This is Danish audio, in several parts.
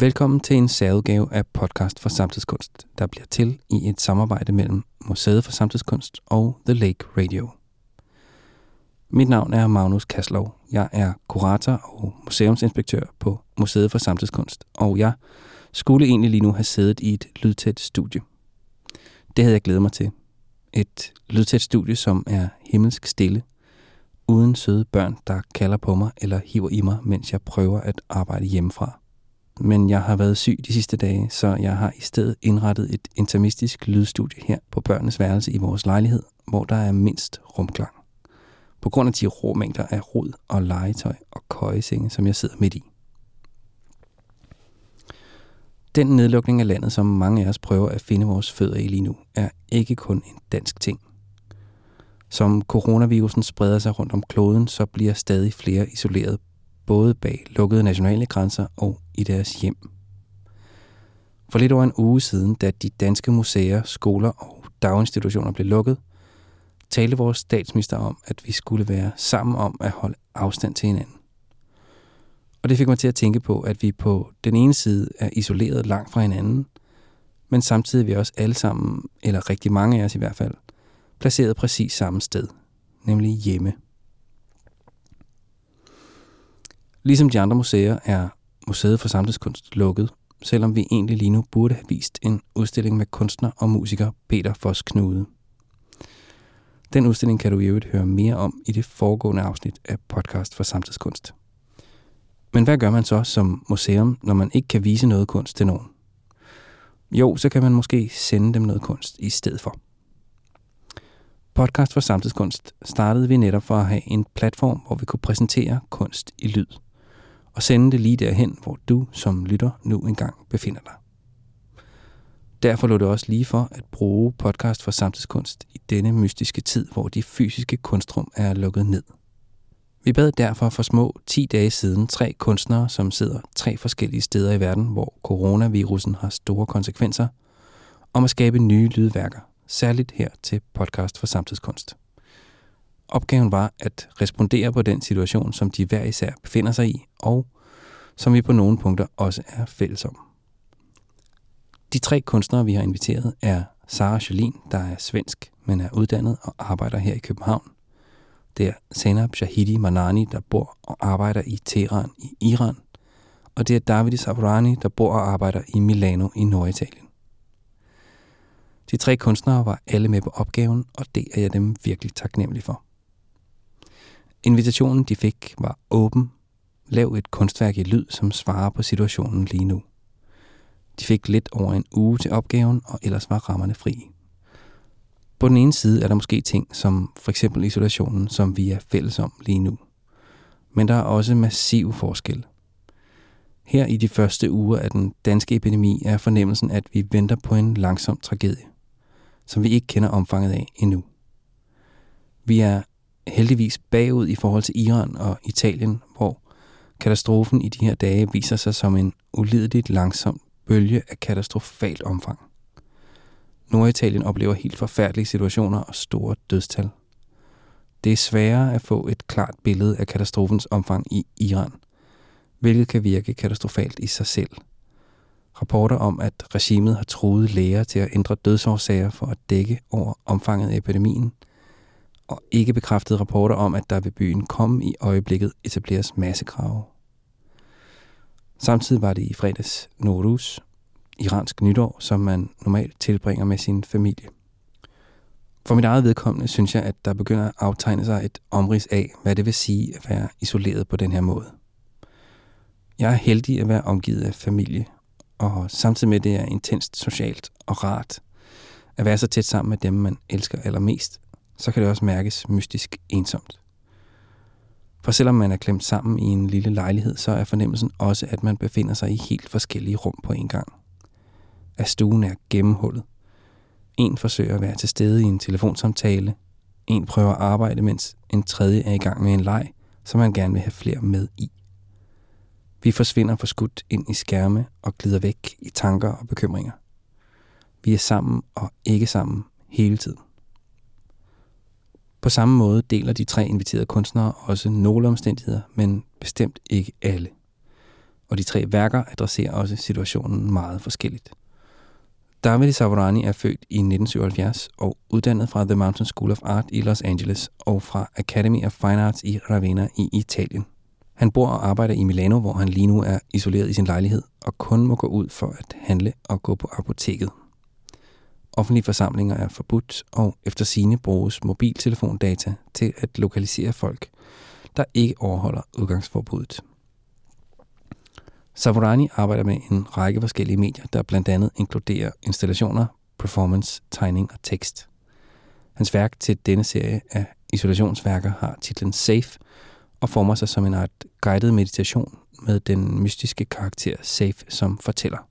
Velkommen til en særudgave af podcast for samtidskunst, der bliver til i et samarbejde mellem Museet for Samtidskunst og The Lake Radio. Mit navn er Magnus Kaslov. Jeg er kurator og museumsinspektør på Museet for Samtidskunst, og jeg skulle egentlig lige nu have siddet i et lydtæt studie. Det havde jeg glædet mig til. Et lydtæt studie, som er himmelsk stille, uden søde børn, der kalder på mig eller hiver i mig, mens jeg prøver at arbejde hjemmefra men jeg har været syg de sidste dage, så jeg har i stedet indrettet et intermistisk lydstudie her på børnenes værelse i vores lejlighed, hvor der er mindst rumklang. På grund af de rå mængder af rod og legetøj og køjesenge, som jeg sidder midt i. Den nedlukning af landet, som mange af os prøver at finde vores fødder i lige nu, er ikke kun en dansk ting. Som coronavirusen spreder sig rundt om kloden, så bliver stadig flere isoleret både bag lukkede nationale grænser og i deres hjem. For lidt over en uge siden, da de danske museer, skoler og daginstitutioner blev lukket, talte vores statsminister om, at vi skulle være sammen om at holde afstand til hinanden. Og det fik mig til at tænke på, at vi på den ene side er isoleret langt fra hinanden, men samtidig er vi også alle sammen, eller rigtig mange af os i hvert fald, placeret præcis samme sted, nemlig hjemme. Ligesom de andre museer er Museet for Samtidskunst lukket, selvom vi egentlig lige nu burde have vist en udstilling med kunstner og musiker Peter Foss Knude. Den udstilling kan du i øvrigt høre mere om i det foregående afsnit af podcast for samtidskunst. Men hvad gør man så som museum, når man ikke kan vise noget kunst til nogen? Jo, så kan man måske sende dem noget kunst i stedet for. Podcast for samtidskunst startede vi netop for at have en platform, hvor vi kunne præsentere kunst i lyd – og sende det lige derhen, hvor du som lytter nu engang befinder dig. Derfor lå det også lige for at bruge podcast for samtidskunst i denne mystiske tid, hvor de fysiske kunstrum er lukket ned. Vi bad derfor for små 10 dage siden tre kunstnere, som sidder tre forskellige steder i verden, hvor coronavirusen har store konsekvenser, om at skabe nye lydværker, særligt her til podcast for samtidskunst. Opgaven var at respondere på den situation, som de hver især befinder sig i, og som vi på nogle punkter også er fælles om. De tre kunstnere, vi har inviteret, er Sara Jolin, der er svensk, men er uddannet og arbejder her i København. Det er Senab Shahidi Manani, der bor og arbejder i Teheran i Iran. Og det er David Sabrani, der bor og arbejder i Milano i Norditalien. De tre kunstnere var alle med på opgaven, og det er jeg dem virkelig taknemmelig for. Invitationen, de fik, var åben. Lav et kunstværk i lyd, som svarer på situationen lige nu. De fik lidt over en uge til opgaven, og ellers var rammerne fri. På den ene side er der måske ting som for eksempel isolationen, som vi er fælles om lige nu. Men der er også massiv forskel. Her i de første uger af den danske epidemi er fornemmelsen, at vi venter på en langsom tragedie, som vi ikke kender omfanget af endnu. Vi er heldigvis bagud i forhold til Iran og Italien, hvor katastrofen i de her dage viser sig som en ulideligt langsom bølge af katastrofalt omfang. Norditalien oplever helt forfærdelige situationer og store dødstal. Det er sværere at få et klart billede af katastrofens omfang i Iran, hvilket kan virke katastrofalt i sig selv. Rapporter om, at regimet har truet læger til at ændre dødsårsager for at dække over omfanget af epidemien – og ikke bekræftede rapporter om, at der ved byen kom i øjeblikket etableres massegrave. Samtidig var det i fredags Nowruz, iransk nytår, som man normalt tilbringer med sin familie. For mit eget vedkommende synes jeg, at der begynder at aftegne sig et omrids af, hvad det vil sige at være isoleret på den her måde. Jeg er heldig at være omgivet af familie, og samtidig med det er intenst socialt og rart at være så tæt sammen med dem, man elsker allermest, så kan det også mærkes mystisk ensomt. For selvom man er klemt sammen i en lille lejlighed, så er fornemmelsen også, at man befinder sig i helt forskellige rum på en gang. At stuen er gennemhullet. En forsøger at være til stede i en telefonsamtale. En prøver at arbejde, mens en tredje er i gang med en leg, som man gerne vil have flere med i. Vi forsvinder forskudt ind i skærme og glider væk i tanker og bekymringer. Vi er sammen og ikke sammen hele tiden. På samme måde deler de tre inviterede kunstnere også nogle omstændigheder, men bestemt ikke alle. og de tre værker adresserer også situationen meget forskelligt. David Savarani er født i 1977 og uddannet fra The Mountain School of Art i Los Angeles og fra Academy of Fine Arts i Ravenna i Italien. Han bor og arbejder i Milano, hvor han lige nu er isoleret i sin lejlighed og kun må gå ud for at handle og gå på apoteket. Offentlige forsamlinger er forbudt, og efter sine bruges mobiltelefondata til at lokalisere folk, der ikke overholder udgangsforbuddet. Savorani arbejder med en række forskellige medier, der blandt andet inkluderer installationer, performance, tegning og tekst. Hans værk til denne serie af isolationsværker har titlen Safe og former sig som en art guided meditation med den mystiske karakter Safe som fortæller.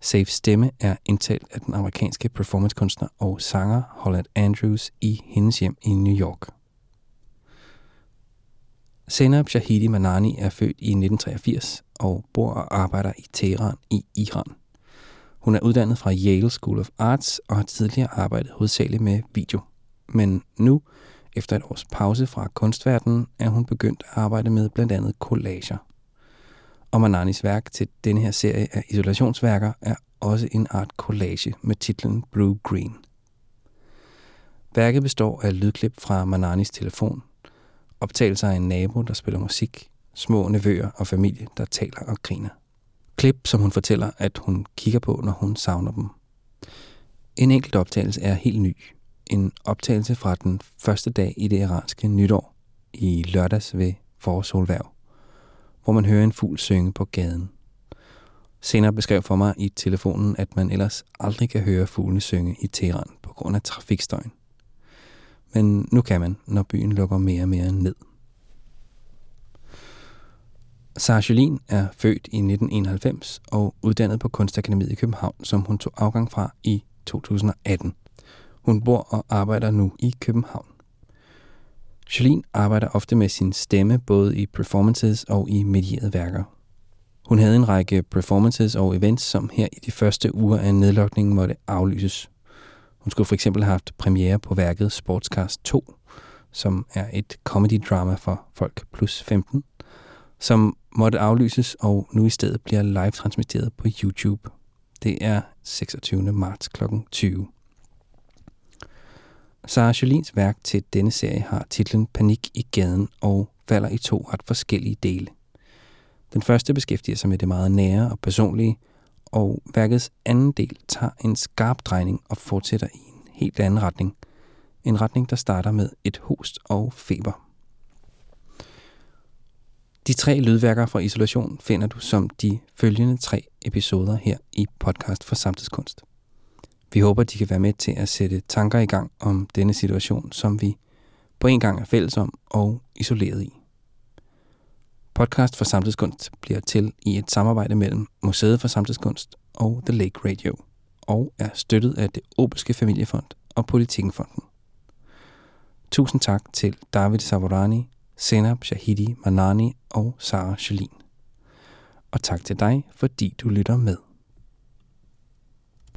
Safe stemme er indtalt af den amerikanske performancekunstner og sanger Holland Andrews i hendes hjem i New York. Senab Shahidi Manani er født i 1983 og bor og arbejder i Teheran i Iran. Hun er uddannet fra Yale School of Arts og har tidligere arbejdet hovedsageligt med video. Men nu, efter et års pause fra kunstverdenen, er hun begyndt at arbejde med blandt andet collager. Og Mananis værk til denne her serie af isolationsværker er også en art collage med titlen Blue Green. Værket består af lydklip fra Mananis telefon, optagelser af en nabo, der spiller musik, små nevøer og familie, der taler og griner. Klip, som hun fortæller, at hun kigger på, når hun savner dem. En enkelt optagelse er helt ny. En optagelse fra den første dag i det iranske nytår i lørdags ved Forsolværv, hvor man hører en fugl synge på gaden. Senere beskrev for mig i telefonen, at man ellers aldrig kan høre fuglene synge i Teheran på grund af trafikstøjen. Men nu kan man, når byen lukker mere og mere ned. Sarah er født i 1991 og uddannet på Kunstakademiet i København, som hun tog afgang fra i 2018. Hun bor og arbejder nu i København. Jolien arbejder ofte med sin stemme både i performances og i medierede værker. Hun havde en række performances og events, som her i de første uger af nedlukningen måtte aflyses. Hun skulle for eksempel have haft premiere på værket Sportscast 2, som er et comedy-drama for folk plus 15, som måtte aflyses og nu i stedet bliver live transmitteret på YouTube. Det er 26. marts kl. 20. Sarah Jolins værk til denne serie har titlen Panik i gaden og falder i to ret forskellige dele. Den første beskæftiger sig med det meget nære og personlige, og værkets anden del tager en skarp drejning og fortsætter i en helt anden retning. En retning, der starter med et host og feber. De tre lydværker fra Isolation finder du som de følgende tre episoder her i podcast for samtidskunst. Vi håber, de kan være med til at sætte tanker i gang om denne situation, som vi på en gang er fælles om og isoleret i. Podcast for Samtidskunst bliver til i et samarbejde mellem Museet for Samtidskunst og The Lake Radio, og er støttet af det Obelske Familiefond og Politikenfonden. Tusind tak til David Savorani, Senab Shahidi Manani og Sara Jolin. Og tak til dig, fordi du lytter med.